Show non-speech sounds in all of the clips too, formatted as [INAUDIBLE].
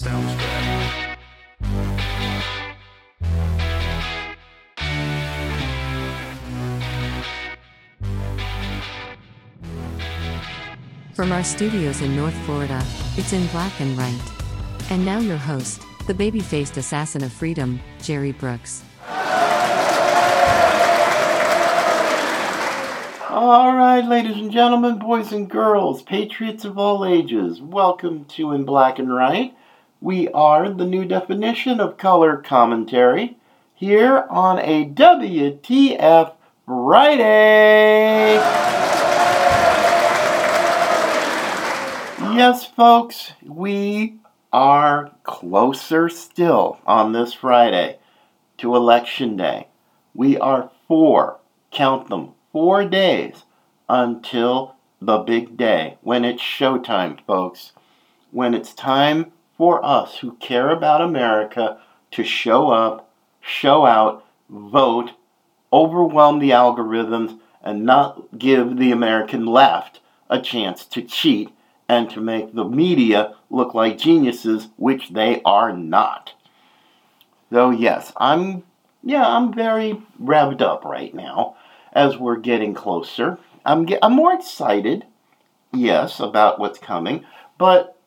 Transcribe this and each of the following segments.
Sounds good. From our studios in North Florida, it's in black and right. And now your host, the baby faced assassin of freedom, Jerry Brooks. All right, ladies and gentlemen, boys and girls, patriots of all ages, welcome to In Black and Right. We are the new definition of color commentary here on a WTF Friday. Yes, folks, we are closer still on this Friday to Election Day. We are four, count them, four days until the big day when it's showtime, folks. When it's time for us who care about America to show up, show out, vote, overwhelm the algorithms, and not give the American left a chance to cheat and to make the media look like geniuses, which they are not. So, yes, I'm, yeah, I'm very revved up right now as we're getting closer. I'm, get, I'm more excited, yes, about what's coming, but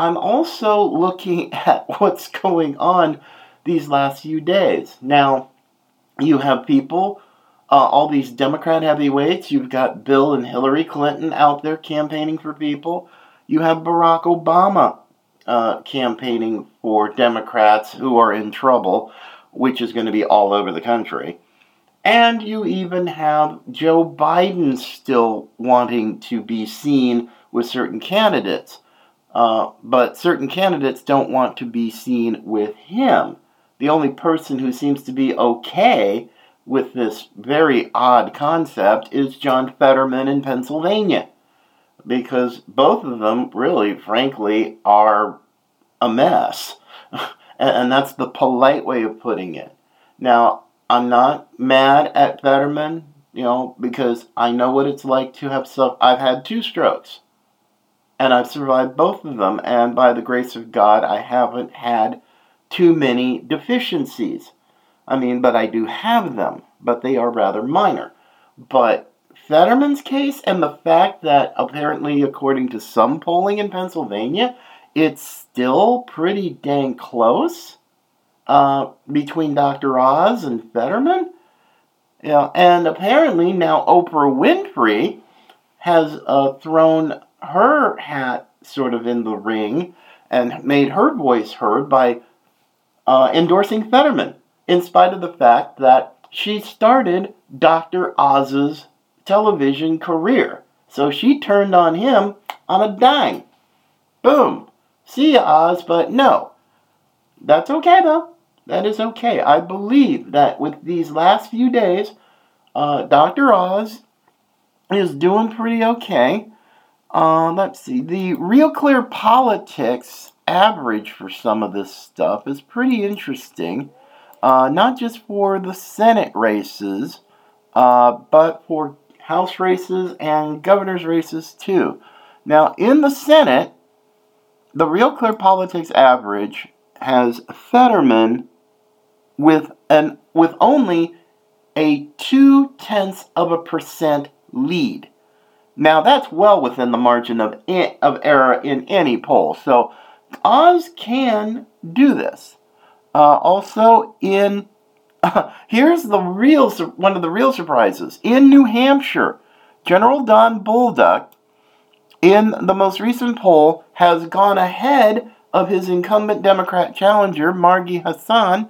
I'm also looking [LAUGHS] at what's going on these last few days. Now, you have people, uh, all these Democrat heavyweights, you've got Bill and Hillary Clinton out there campaigning for people. You have Barack Obama uh, campaigning for Democrats who are in trouble, which is going to be all over the country. And you even have Joe Biden still wanting to be seen with certain candidates. Uh, but certain candidates don't want to be seen with him. The only person who seems to be okay with this very odd concept is John Fetterman in Pennsylvania. Because both of them, really, frankly, are a mess. [LAUGHS] and that's the polite way of putting it. Now, I'm not mad at Fetterman, you know, because I know what it's like to have suffered. I've had two strokes, and I've survived both of them, and by the grace of God, I haven't had too many deficiencies. I mean, but I do have them, but they are rather minor. But Fetterman's case and the fact that apparently, according to some polling in Pennsylvania, it's still pretty dang close uh, between Dr. Oz and Fetterman. Yeah, and apparently now Oprah Winfrey has uh, thrown her hat sort of in the ring and made her voice heard by uh, endorsing Fetterman, in spite of the fact that she started Dr. Oz's television career. So she turned on him on a dime. Boom. See ya, Oz, but no. That's okay, though. That is okay. I believe that with these last few days, uh, Dr. Oz is doing pretty okay. Uh, let's see. The Real Clear Politics average for some of this stuff is pretty interesting. Uh, not just for the Senate races, uh, but for House races and governor's races too. Now, in the Senate, the Real Clear Politics average has Fetterman with an with only a two tenths of a percent lead. Now that's well within the margin of of error in any poll. So Oz can do this. Uh, also, in uh, [LAUGHS] here's the real one of the real surprises in New Hampshire, General Don Bolduc, in the most recent poll, has gone ahead of his incumbent Democrat challenger Maggie Hassan,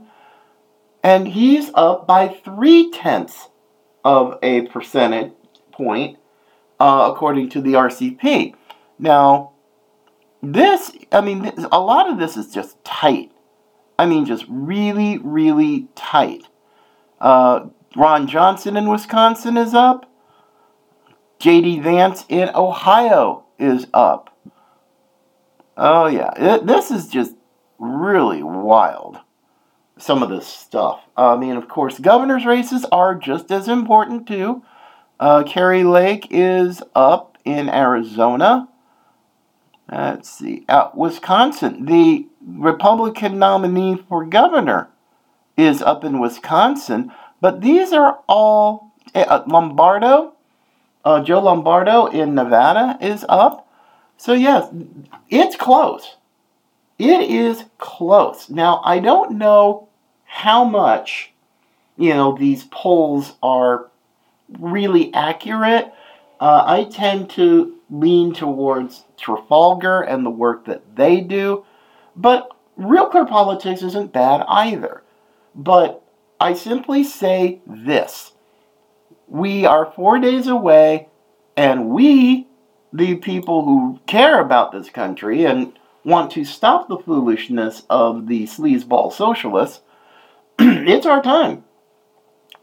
and he's up by three tenths of a percentage point, uh, according to the RCP. Now, this, I mean, a lot of this is just tight. I mean, just really, really tight. Uh, Ron Johnson in Wisconsin is up. J.D. Vance in Ohio is up. Oh, yeah. It, this is just really wild. Some of this stuff. I mean, of course, governor's races are just as important, too. Uh, Kari Lake is up in Arizona. Let's see. Uh, Wisconsin. The Republican nominee for governor is up in Wisconsin, but these are all uh, Lombardo, uh, Joe Lombardo in Nevada is up. So, yes, it's close. It is close. Now, I don't know how much, you know, these polls are really accurate. Uh, I tend to lean towards Trafalgar and the work that they do, but Real Clear Politics isn't bad either. But I simply say this we are four days away, and we, the people who care about this country and want to stop the foolishness of the sleazeball socialists, [CLEARS THROAT] it's our time.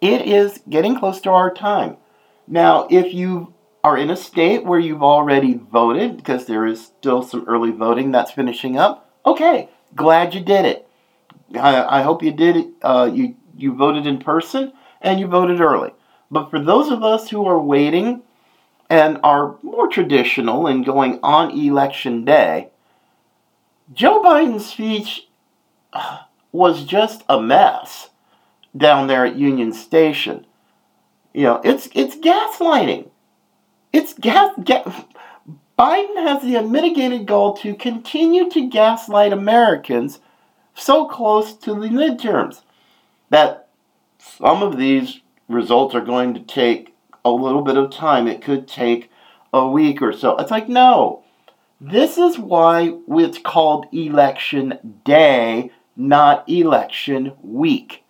It is getting close to our time. Now, if you are in a state where you've already voted, because there is still some early voting that's finishing up, okay, glad you did it. I, I hope you did it. Uh, you you voted in person and you voted early. But for those of us who are waiting and are more traditional in going on election day, Joe Biden's speech uh, was just a mess down there at Union Station. You know, it's it's gaslighting. It's gas. Ga- Biden has the unmitigated goal to continue to gaslight Americans so close to the midterms that some of these results are going to take a little bit of time. It could take a week or so. It's like, no. This is why it's called election day, not election week.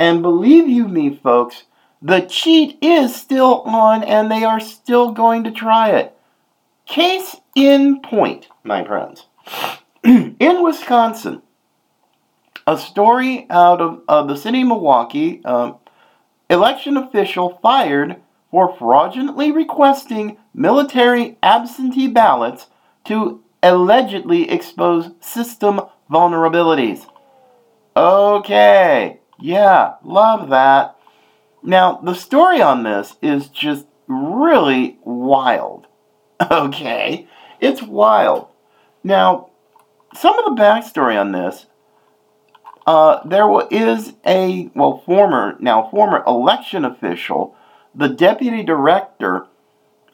And believe you me, folks, the cheat is still on and they are still going to try it. Case in point, my friends. [CLEARS THROAT] in Wisconsin, a story out of, of the city of Milwaukee, um, election official fired for fraudulently requesting military absentee ballots to allegedly expose system vulnerabilities. Okay, yeah, love that. Now, the story on this is just really wild. [LAUGHS] Okay, it's wild. Now, some of the backstory on this uh, there is a, well, former, now former election official, the deputy director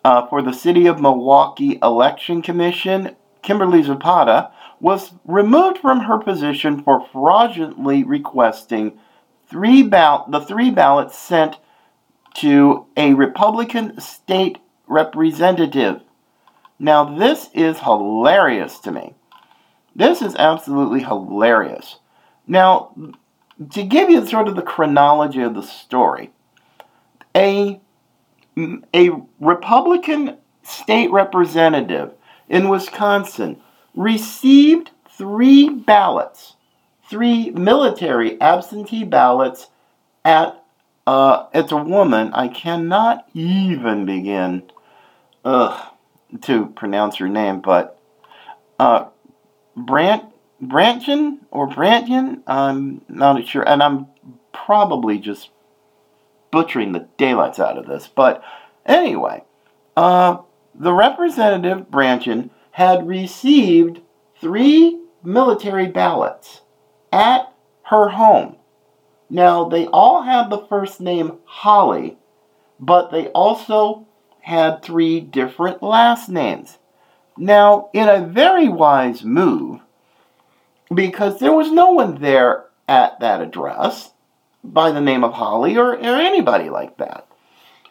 uh, for the City of Milwaukee Election Commission, Kimberly Zapata, was removed from her position for fraudulently requesting three ball- the three ballots sent to a Republican state representative. Now, this is hilarious to me. This is absolutely hilarious. Now, to give you sort of the chronology of the story, a, a Republican state representative in Wisconsin received three ballots three military absentee ballots at uh, it's a woman. I cannot even begin ugh, to pronounce her name, but uh, Brant Brandtjen or Brandtjen. I'm not sure, and I'm probably just butchering the daylights out of this. But anyway, uh, the representative Brandtjen had received three military ballots at her home. Now, they all had the first name Holly, but they also had three different last names. Now, in a very wise move, because there was no one there at that address by the name of Holly or, or anybody like that.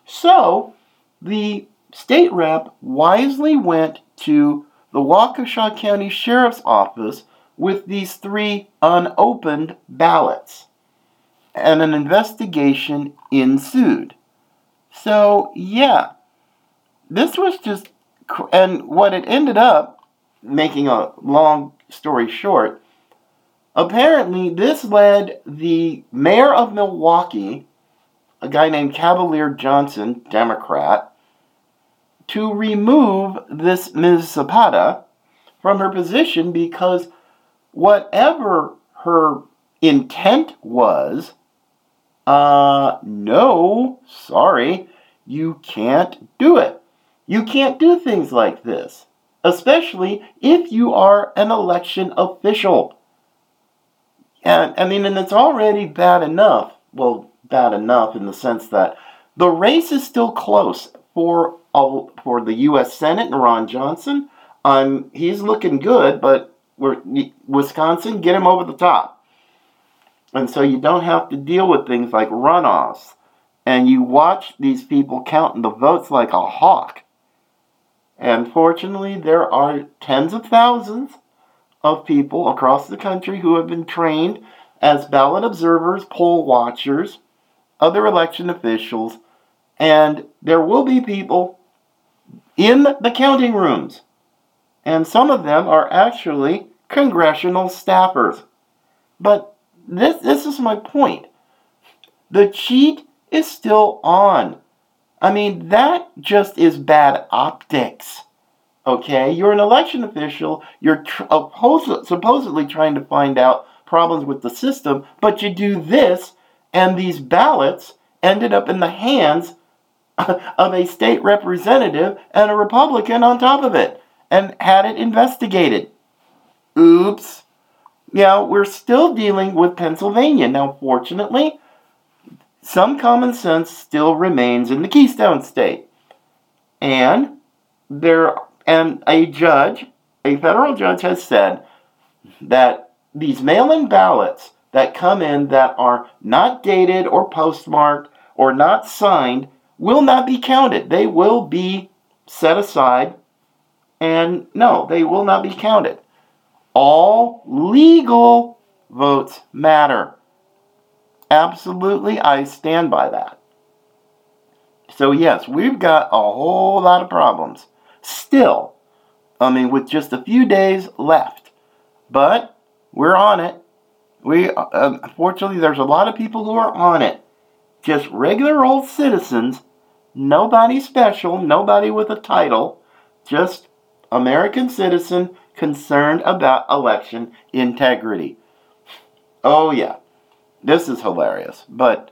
So, the state rep wisely went to the Waukesha County Sheriff's Office with these three unopened ballots. And an investigation ensued. So, yeah, this was just, and what it ended up, making a long story short, apparently this led the mayor of Milwaukee, a guy named Cavalier Johnson, Democrat, to remove this Ms. Zapata from her position because whatever her intent was, uh, no, sorry, you can't do it. You can't do things like this, especially if you are an election official. And I mean, and it's already bad enough. Well, bad enough in the sense that the race is still close for for the U.S. Senate and Ron Johnson. Um, he's looking good, but we're, Wisconsin, get him over the top. And so you don't have to deal with things like runoffs. And you watch these people counting the votes like a hawk. And fortunately, there are tens of thousands of people across the country who have been trained as ballot observers, poll watchers, other election officials, and there will be people in the counting rooms. And some of them are actually congressional staffers. But this, this is my point. The cheat is still on. I mean, that just is bad optics. Okay? You're an election official. You're tr- supposedly trying to find out problems with the system, but you do this, and these ballots ended up in the hands [LAUGHS] of a state representative and a Republican on top of it and had it investigated. Oops. Yeah, we're still dealing with Pennsylvania. Now, fortunately, some common sense still remains in the Keystone State. And there and a judge, a federal judge has said that these mail-in ballots that come in that are not dated or postmarked or not signed will not be counted. They will be set aside and no, they will not be counted. All legal votes matter. Absolutely, I stand by that. So, yes, we've got a whole lot of problems. Still, I mean, with just a few days left. But we're on it. We, uh, unfortunately, there's a lot of people who are on it. Just regular old citizens, nobody special, nobody with a title, just American citizen concerned about election integrity. Oh yeah, this is hilarious. But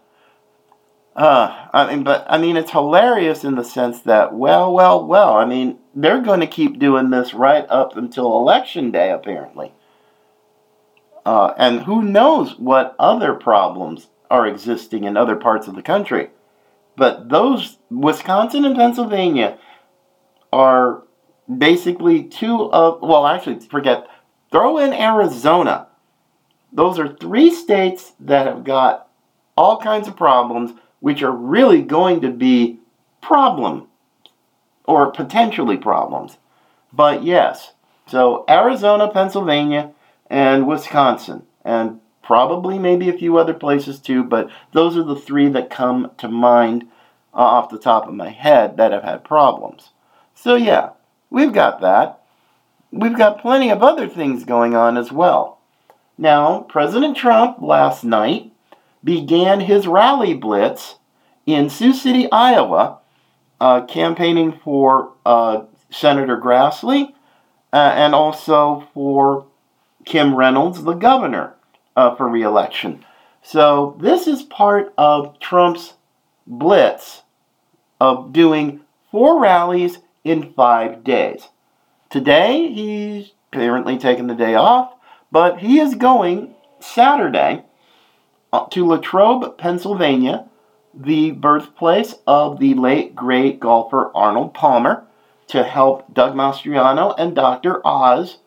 uh, I mean, but I mean, it's hilarious in the sense that, well, well, well. I mean, they're going to keep doing this right up until election day, apparently. Uh, and who knows what other problems are existing in other parts of the country. But those, Wisconsin and Pennsylvania, are basically two of, well, actually, forget, throw in Arizona. Those are three states that have got all kinds of problems, which are really going to be problem or potentially problems. But yes, so Arizona, Pennsylvania, and Wisconsin, and probably maybe a few other places too, but those are the three that come to mind uh, off the top of my head that have had problems. So yeah, We've got that. We've got plenty of other things going on as well. Now, President Trump last night began his rally blitz in Sioux City, Iowa, uh, campaigning for uh, Senator Grassley uh, and also for Kim Reynolds, the governor, uh, for reelection. So, this is part of Trump's blitz of doing four rallies in five days. Today, he's apparently taking the day off, but he is going Saturday uh, to Latrobe, Pennsylvania, the birthplace of the late great golfer Arnold Palmer, to help Doug Mastriano and Dr. Oz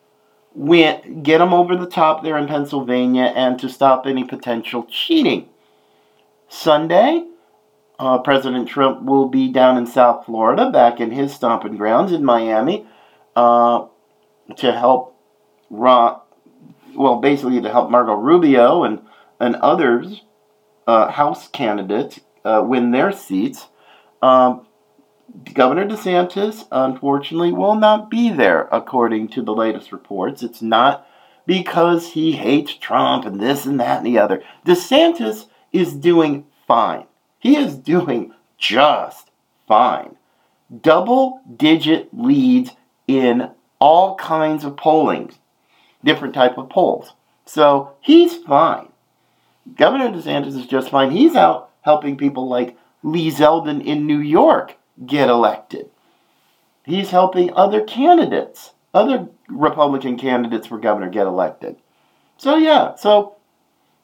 win, get them over the top there in Pennsylvania and to stop any potential cheating. Sunday, uh, President Trump will be down in South Florida, back in his stomping grounds in Miami, uh, to help Ron, well, basically to help Marco Rubio and, and others, uh, House candidates, uh, win their seats. Um, Governor DeSantis, unfortunately, will not be there, according to the latest reports. It's not because he hates Trump and this and that and the other. DeSantis is doing fine. He is doing just fine. Double digit leads in all kinds of polling, different type of polls. So he's fine. Governor DeSantis is just fine. He's out helping people like Lee Zeldin in New York get elected. He's helping other candidates, other Republican candidates for governor get elected. So yeah, so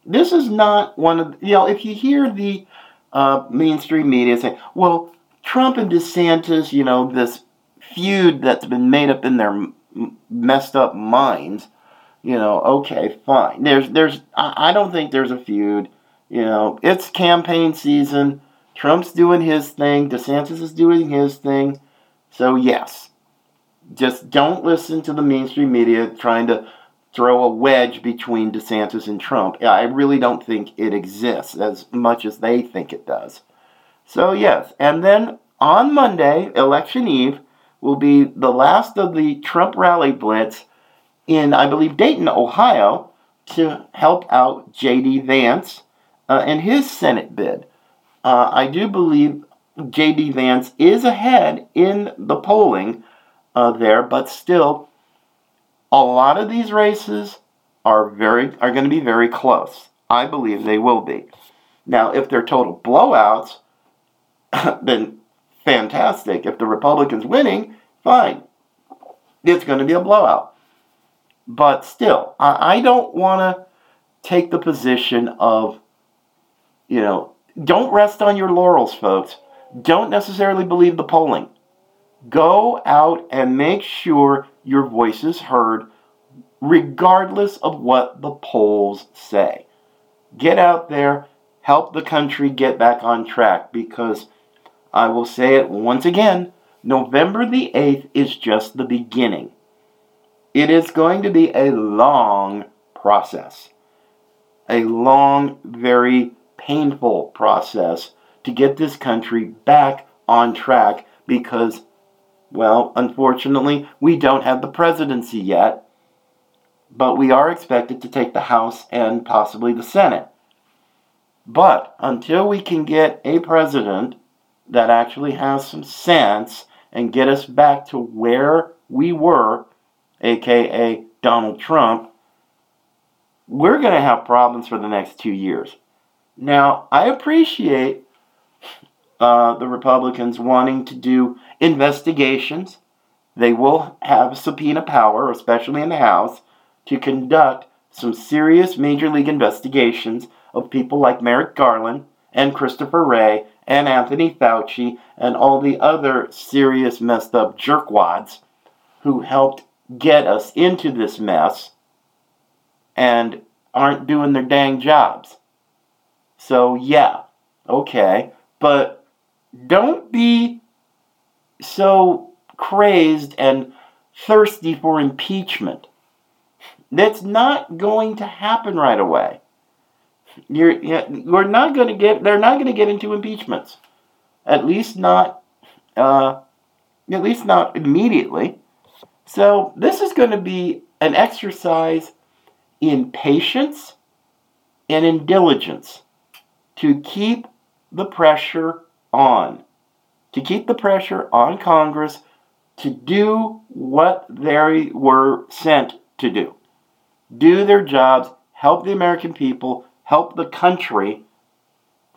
This is not one of you know. If you hear the uh, mainstream media say, "Well, Trump and DeSantis," you know, this feud that's been made up in their messed up minds. You know, okay, fine. There's, there's. I, I don't think there's a feud. You know, it's campaign season. Trump's doing his thing. DeSantis is doing his thing. So yes, just don't listen to the mainstream media trying to throw a wedge between DeSantis and Trump. I really don't think it exists as much as they think it does. So, yes, and then on Monday, election eve, will be the last of the Trump rally blitz in, I believe, Dayton, Ohio, to help out J.D. Vance uh, and his Senate bid. Uh, I do believe J.D. Vance is ahead in the polling uh, there, but still, a lot of these races are very are going to be very close. I believe they will be. Now, if they're total blowouts, [LAUGHS] then fantastic. If the Republicans winning, fine. It's going to be a blowout. But still, I, I don't want to take the position of, you know, don't rest on your laurels, folks. Don't necessarily believe the polling. Go out and make sure your voice is heard, regardless of what the polls say. Get out there, help the country get back on track because I will say it once again November the 8th is just the beginning. It is going to be a long process, a long, very painful process to get this country back on track because well, unfortunately, we don't have the presidency yet, but we are expected to take the House and possibly the Senate. But until we can get a president that actually has some sense and get us back to where we were, aka Donald Trump, we're going to have problems for the next two years. Now, I appreciate uh, the Republicans wanting to do investigations. They will have subpoena power, especially in the House, to conduct some serious major league investigations of people like Merrick Garland and Christopher Wray and Anthony Fauci and all the other serious messed up jerkwads who helped get us into this mess and aren't doing their dang jobs. So, yeah, okay, but don't be so crazed and thirsty for impeachment. That's not going to happen right away. You're you're not going to get. They're not going to get into impeachments. At least not. Uh, at least not immediately. So this is going to be an exercise in patience and in diligence to keep the pressure on to keep the pressure on Congress to do what they were sent to do. Do their jobs, help the American people, help the country.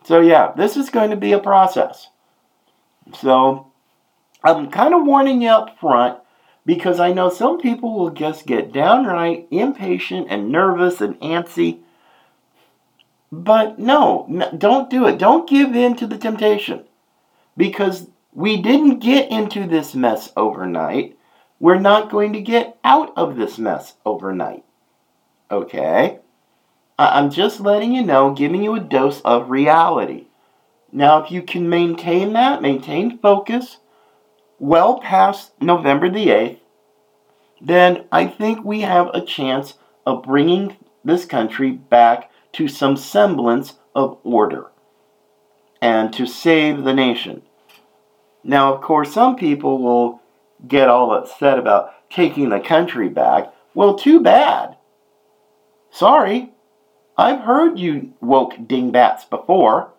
So, yeah, this is going to be a process. So, I'm kind of warning you up front because I know some people will just get downright impatient and nervous and antsy. But no, don't do it. Don't give in to the temptation because we didn't get into this mess overnight. We're not going to get out of this mess overnight. Okay? I'm just letting you know, giving you a dose of reality. Now, if you can maintain that, maintain focus well past November the 8th, then I think we have a chance of bringing this country back to some semblance of order and to save the nation. Now, of course, some people will get all upset about taking the country back. Well, too bad. Sorry. I've heard you woke dingbats before.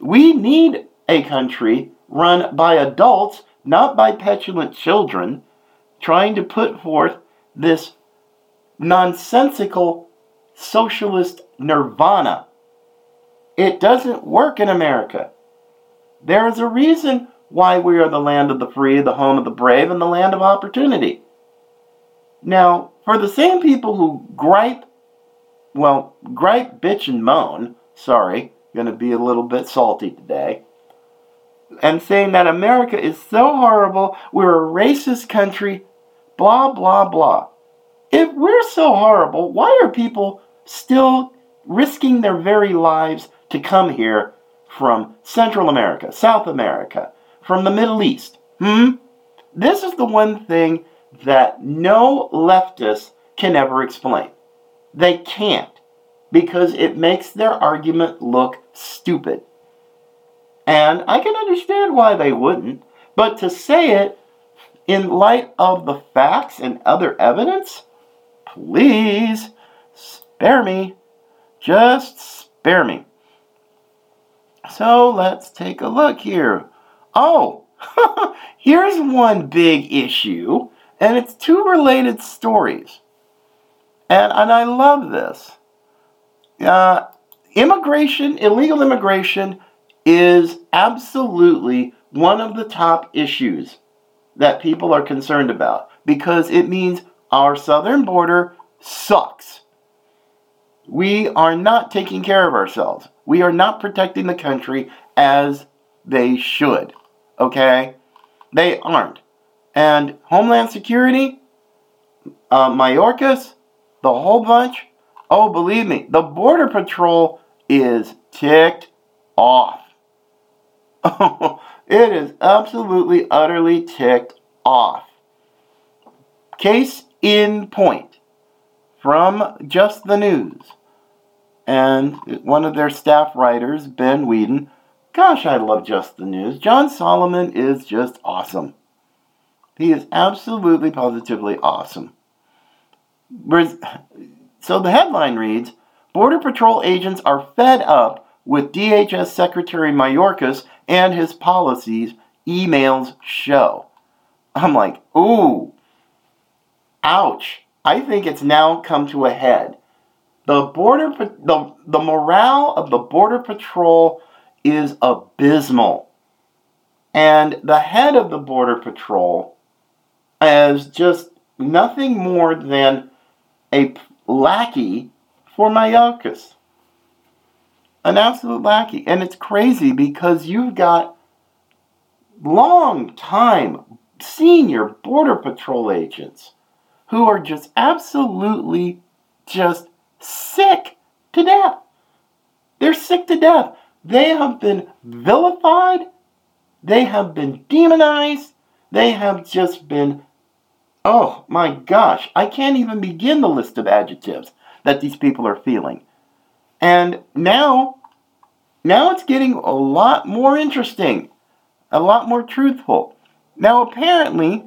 We need a country run by adults, not by petulant children, trying to put forth this nonsensical socialist nirvana. It doesn't work in America. There is a reason why we are the land of the free, the home of the brave, and the land of opportunity. Now, for the same people who gripe well, gripe, bitch, and moan. Sorry, going to be a little bit salty today. And saying that America is so horrible, we're a racist country, blah, blah, blah. If we're so horrible, why are people still risking their very lives to come here from Central America, South America, from the Middle East? Hmm? This is the one thing that no leftist can ever explain. They can't because it makes their argument look stupid. And I can understand why they wouldn't, but to say it in light of the facts and other evidence, please spare me. Just spare me. So let's take a look here. Oh, [LAUGHS] here's one big issue, and it's two related stories. And, and I love this. Uh, immigration, illegal immigration, is absolutely one of the top issues that people are concerned about because it means our southern border sucks. We are not taking care of ourselves. We are not protecting the country as they should. Okay? They aren't. And Homeland Security, uh, Mayorkas, the whole bunch, oh, believe me, the Border Patrol is ticked off. [LAUGHS] it is absolutely, utterly ticked off. Case in point from Just the News. And one of their staff writers, Ben Whedon, gosh, I love Just the News. John Solomon is just awesome. He is absolutely, positively awesome. So the headline reads Border Patrol agents are fed up with DHS Secretary Mayorkas and his policies, emails show. I'm like, ooh, ouch. I think it's now come to a head. The border, the, the morale of the Border Patrol is abysmal. And the head of the Border Patrol is just nothing more than a lackey for Mayorkas an absolute lackey. And it's crazy because you've got long time senior Border Patrol agents who are just absolutely just sick to death. They're sick to death. They have been vilified. They have been demonized. They have just been, oh my gosh, I can't even begin the list of adjectives that these people are feeling. And now, now it's getting a lot more interesting, a lot more truthful. Now, apparently,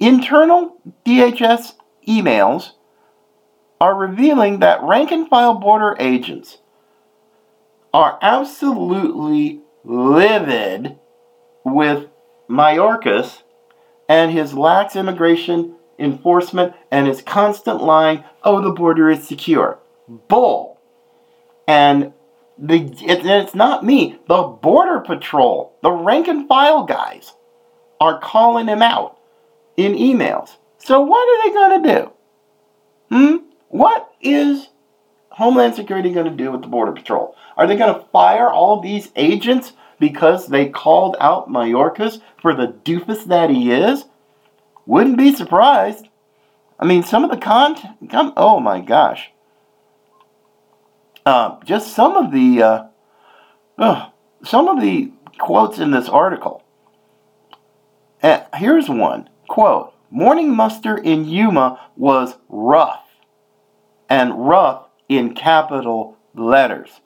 internal DHS emails are revealing that rank and file border agents are absolutely livid with Mayorkas and his lax immigration enforcement and his constant lying, oh, the border is secure. Bull. And the it, it's not me. The Border Patrol, the rank and file guys, are calling him out in emails. So what are they going to do? Hmm? What is Homeland Security going to do with the Border Patrol? Are they going to fire all these agents because they called out Mayorkas for the doofus that he is? Wouldn't be surprised. I mean, some of the content. Oh my gosh. Uh, just some of the uh, uh, some of the quotes in this article. Uh, here's one quote: "Morning muster in Yuma was rough, and rough in capital letters."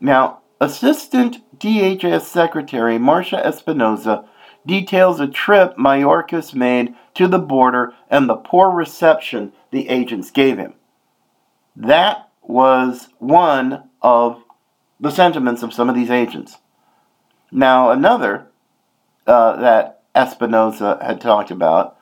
Now, Assistant DHS Secretary Marsha Espinosa details a trip Mayorkas made to the border and the poor reception the agents gave him. That was one of the sentiments of some of these agents. Now, another uh, that Espinosa had talked about,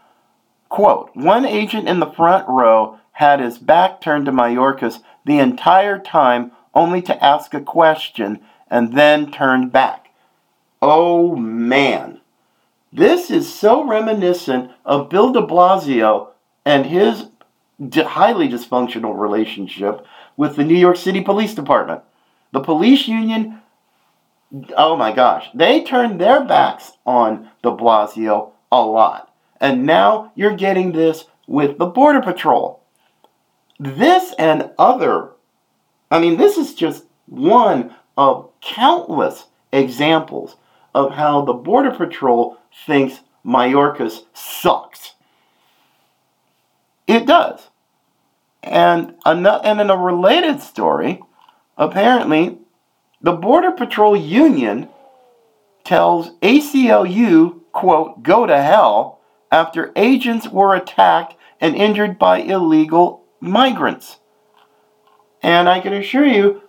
quote, one agent in the front row had his back turned to Mayorkas the entire time only to ask a question and then turned back. Oh man, this is so reminiscent of Bill de Blasio and his highly dysfunctional relationship with the New York City Police Department. The police union, oh my gosh, they turned their backs on de Blasio a lot. And now you're getting this with the Border Patrol. This and other, I mean, this is just one of countless examples of how the Border Patrol thinks Mayorkas sucks. It does. And, ano- and in a related story, apparently, the Border Patrol Union tells ACLU, quote, go to hell after agents were attacked and injured by illegal migrants. And I can assure you,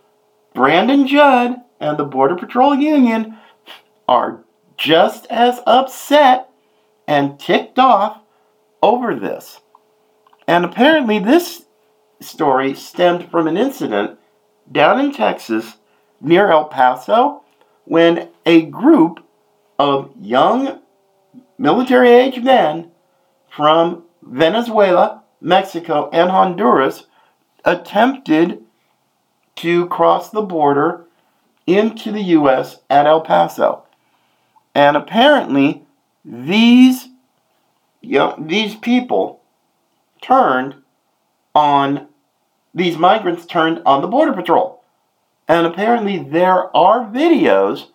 Brandon Judd and the Border Patrol Union are just as upset and ticked off over this. And apparently, this story stemmed from an incident down in Texas near El Paso when a group of young military age men from Venezuela, Mexico, and Honduras attempted to cross the border into the U.S. at El Paso. And apparently, these, you know, these people turned on, these migrants turned on the Border Patrol. And apparently, there are videos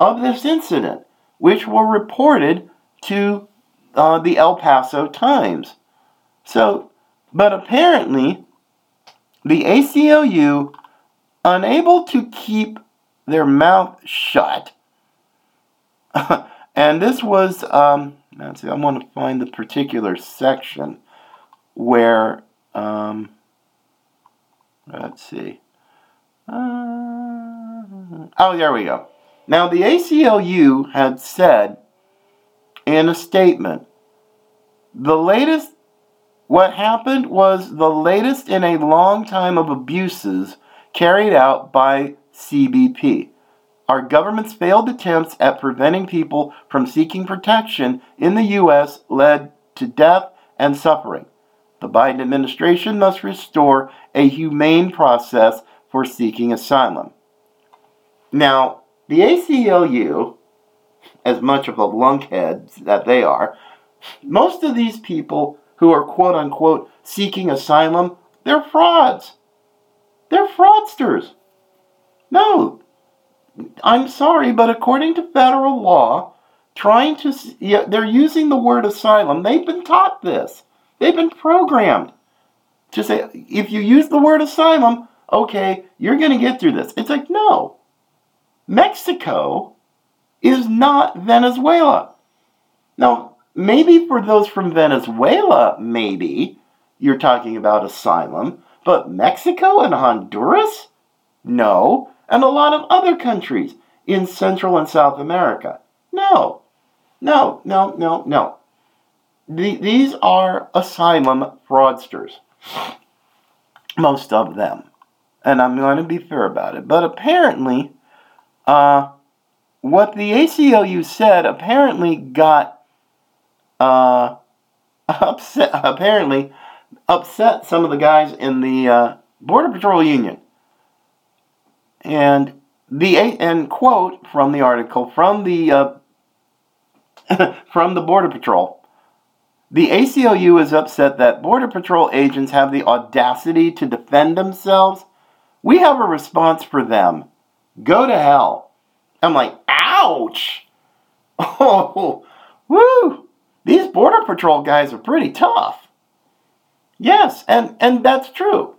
of this incident, which were reported to uh, the El Paso Times. So, but apparently, the ACLU, unable to keep their mouth shut, [LAUGHS] and this was, um, let's see, I want to find the particular section where, um, let's see. Uh, oh, there we go. Now, the ACLU had said in a statement the latest, what happened was the latest in a long time of abuses carried out by CBP. Our government's failed attempts at preventing people from seeking protection in the U.S. led to death and suffering. The Biden administration must restore a humane process for seeking asylum. Now, the ACLU, as much of a lunkhead that they are, most of these people who are quote unquote seeking asylum, they're frauds. They're fraudsters. No, I'm sorry, but according to federal law, trying to, yeah, they're using the word asylum. They've been taught this. They've been programmed to say, if you use the word asylum, okay, you're going to get through this. It's like, no. Mexico is not Venezuela. Now, maybe for those from Venezuela, maybe you're talking about asylum, but Mexico and Honduras? No. And a lot of other countries in Central and South America? No. No, no, no, no. The, these are asylum fraudsters. Most of them. And I'm going to be fair about it. But apparently, uh, what the ACLU said apparently got uh, [LAUGHS] upset. Apparently, upset some of the guys in the uh, Border Patrol Union. And the and quote from the article from the uh, [LAUGHS] from the Border Patrol. The ACLU is upset that Border Patrol agents have the audacity to defend themselves. We have a response for them. Go to hell. I'm like, ouch! [LAUGHS] Oh, woo! These Border Patrol guys are pretty tough. Yes, and, and that's true.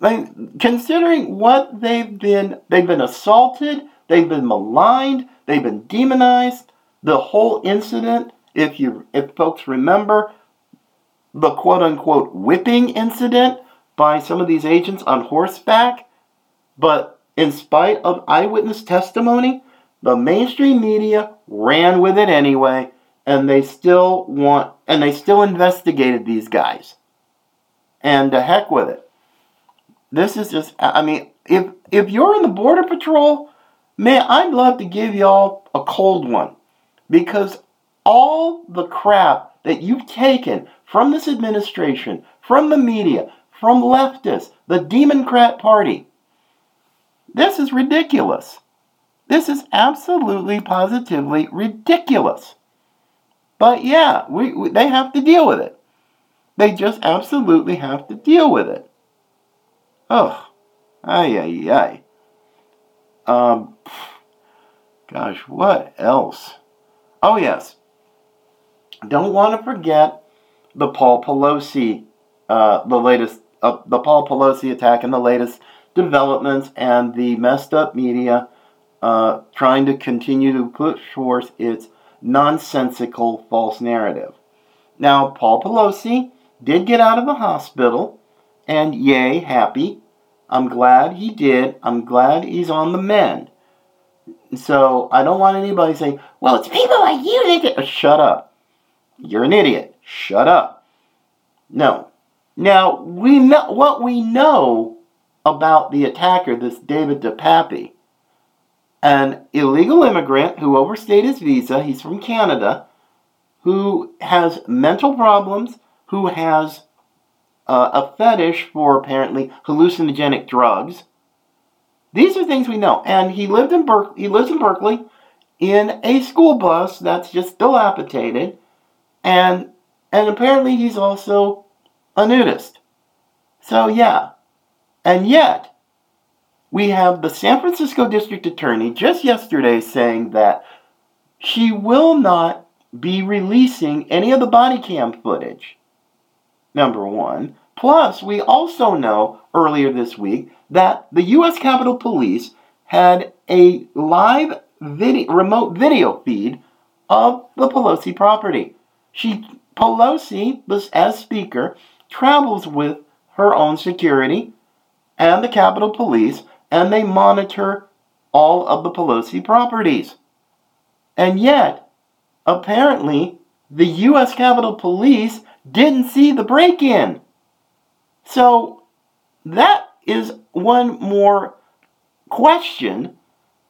Like, considering what they've been, they've been assaulted, they've been maligned, they've been demonized. The whole incident, if you, if folks remember, the quote unquote whipping incident by some of these agents on horseback, but in spite of eyewitness testimony, the mainstream media ran with it anyway, and they still want, and they still investigated these guys. And the heck with it. This is just, I mean, if if you're in the Border Patrol, man, I'd love to give y'all a cold one. Because all the crap that you've taken from this administration, from the media, from leftists, the Democrat Party. This is ridiculous. This is absolutely, positively ridiculous. But yeah, we, we, they have to deal with it. They just absolutely have to deal with it. Oh, ay, ay, ay. Um, gosh, what else? Oh, yes. Don't want to forget the Paul Pelosi, uh, the latest, uh, the Paul Pelosi attack and the latest developments and the messed up media uh, trying to continue to put forth its nonsensical false narrative. Now, Paul Pelosi did get out of the hospital, and yay, happy. I'm glad he did. I'm glad he's on the mend. So I don't want anybody saying, well, it's people like you that get. Shut up. You're an idiot. Shut up. No. Now, we know what we know about the attacker, this David DePappy, an illegal immigrant who overstayed his visa. He's from Canada, who has mental problems, who has uh, a fetish for apparently hallucinogenic drugs. These are things we know. And he lived in Ber- he lives in Berkeley in a school bus that's just dilapidated, and and apparently he's also a nudist. So yeah, and yet we have the San Francisco District Attorney just yesterday saying that she will not be releasing any of the body cam footage number one. Plus, we also know earlier this week that the U.S. Capitol Police had a live video, remote video feed of the Pelosi property. She, Pelosi, as Speaker, travels with her own security and the Capitol Police, and they monitor all of the Pelosi properties. And yet, apparently, the U.S. Capitol Police didn't see the break in. So that is one more question.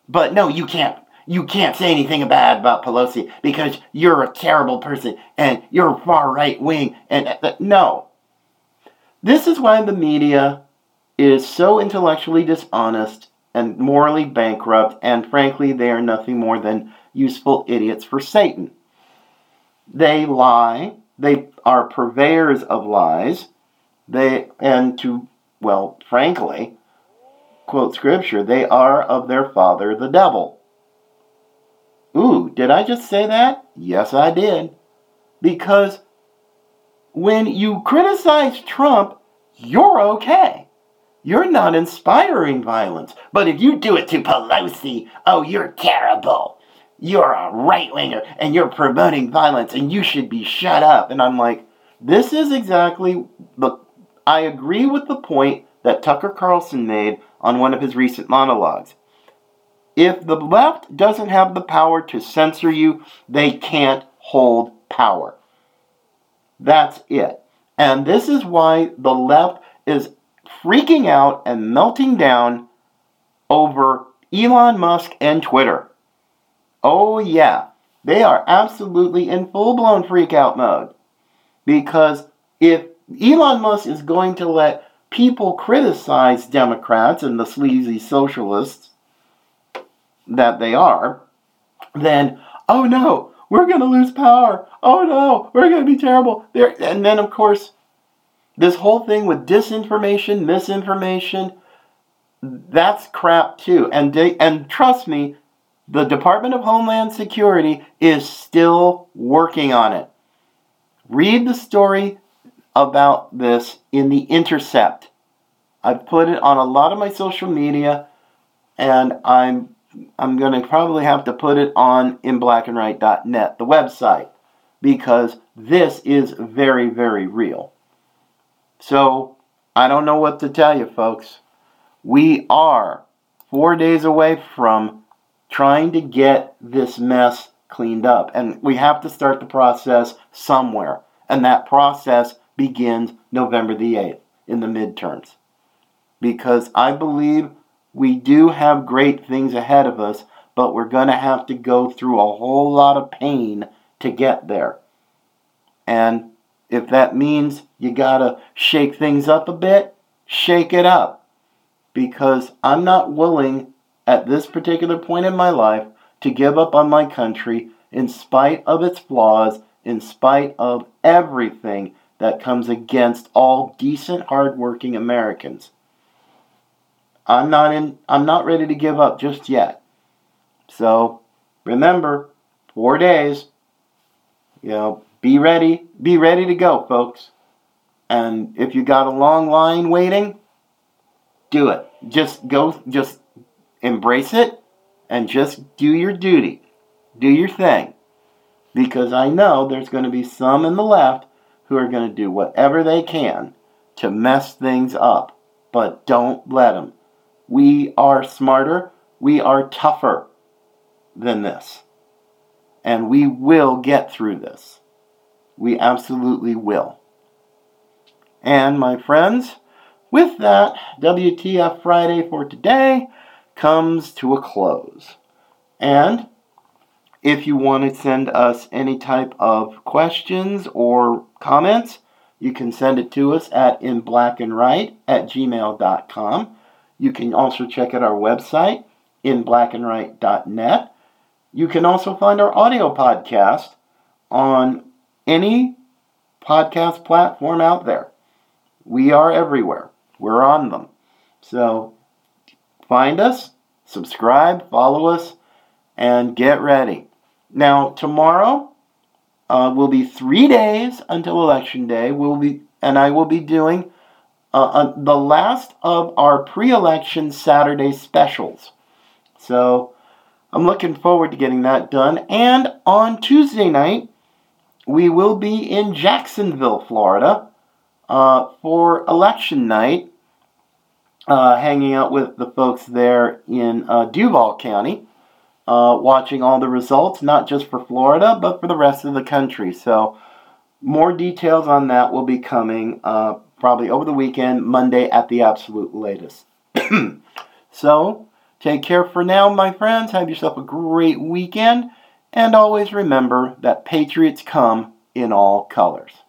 But no, you can't. You can't say anything bad about Pelosi because you're a terrible person and you're far right wing. And uh, no. This is why the media is so intellectually dishonest and morally bankrupt, and frankly, they are nothing more than useful idiots for Satan. They lie, they are purveyors of lies. They and to well, frankly, quote scripture, they are of their father the devil. Ooh, did I just say that? Yes, I did. Because when you criticize Trump, you're okay. You're not inspiring violence. But if you do it to Pelosi, oh, you're terrible you're a right winger and you're promoting violence and you should be shut up. And I'm like, this is exactly the. I agree with the point that Tucker Carlson made on one of his recent monologues. If the left doesn't have the power to censor you, they can't hold power. That's it. And this is why the left is freaking out and melting down over Elon Musk and Twitter. Oh, yeah. They are absolutely in full blown freak out mode. Because if Elon Musk is going to let people criticize Democrats and the sleazy socialists that they are, then, oh no, we're going to lose power. Oh no, we're going to be terrible. There, and then, of course, this whole thing with disinformation, misinformation, that's crap too. And they, and trust me, the Department of Homeland Security is still working on it. Read the story about this in The Intercept. I've put it on a lot of my social media, and I'm I'm going to probably have to put it on inblackandright.net, the website, because this is very, very real. So, I don't know what to tell you, folks. We are four days away from trying to get this mess cleaned up. And we have to start the process somewhere. And that process begins November the 8th in the midterms. Because I believe we do have great things ahead of us, but we're going to have to go through a whole lot of pain to get there. And if that means you gotta shake things up a bit, shake it up. Because I'm not willing at this particular point in my life to give up on my country in spite of its flaws, in spite of everything that comes against all decent, hardworking Americans. I'm not in I'm not ready to give up just yet. So remember, four days. You know, be ready, be ready to go, folks. And if you got a long line waiting, do it. Just go just embrace it and just do your duty. Do your thing. Because I know there's going to be some in the left who are going to do whatever they can to mess things up. But don't let them. We are smarter, we are tougher than this. And we will get through this. We absolutely will. And my friends, with that, WTF Friday for today comes to a close. And if you want to send us any type of questions or comments, you can send it to us at inblackandright at gmail.com. You can also check out our website, inblackandright.net. You can also find our audio podcast on any podcast platform out there. We are everywhere. We're on them. So find us, subscribe, follow us, and get ready. Now, tomorrow uh, will be three days until Election Day. We'll be, and I will be doing uh, uh, the last of our pre-election Saturday specials. So I'm looking forward to getting that done. And on Tuesday night, we will be in Jacksonville, Florida, uh, for election night, uh, hanging out with the folks there in uh, Duval County uh, watching all the results, not just for Florida, but for the rest of the country. So, more details on that will be coming uh, probably over the weekend, Monday at the absolute latest. [CLEARS THROAT] so, take care for now, my friends. Have yourself a great weekend. And always remember that Patriots come in all colors.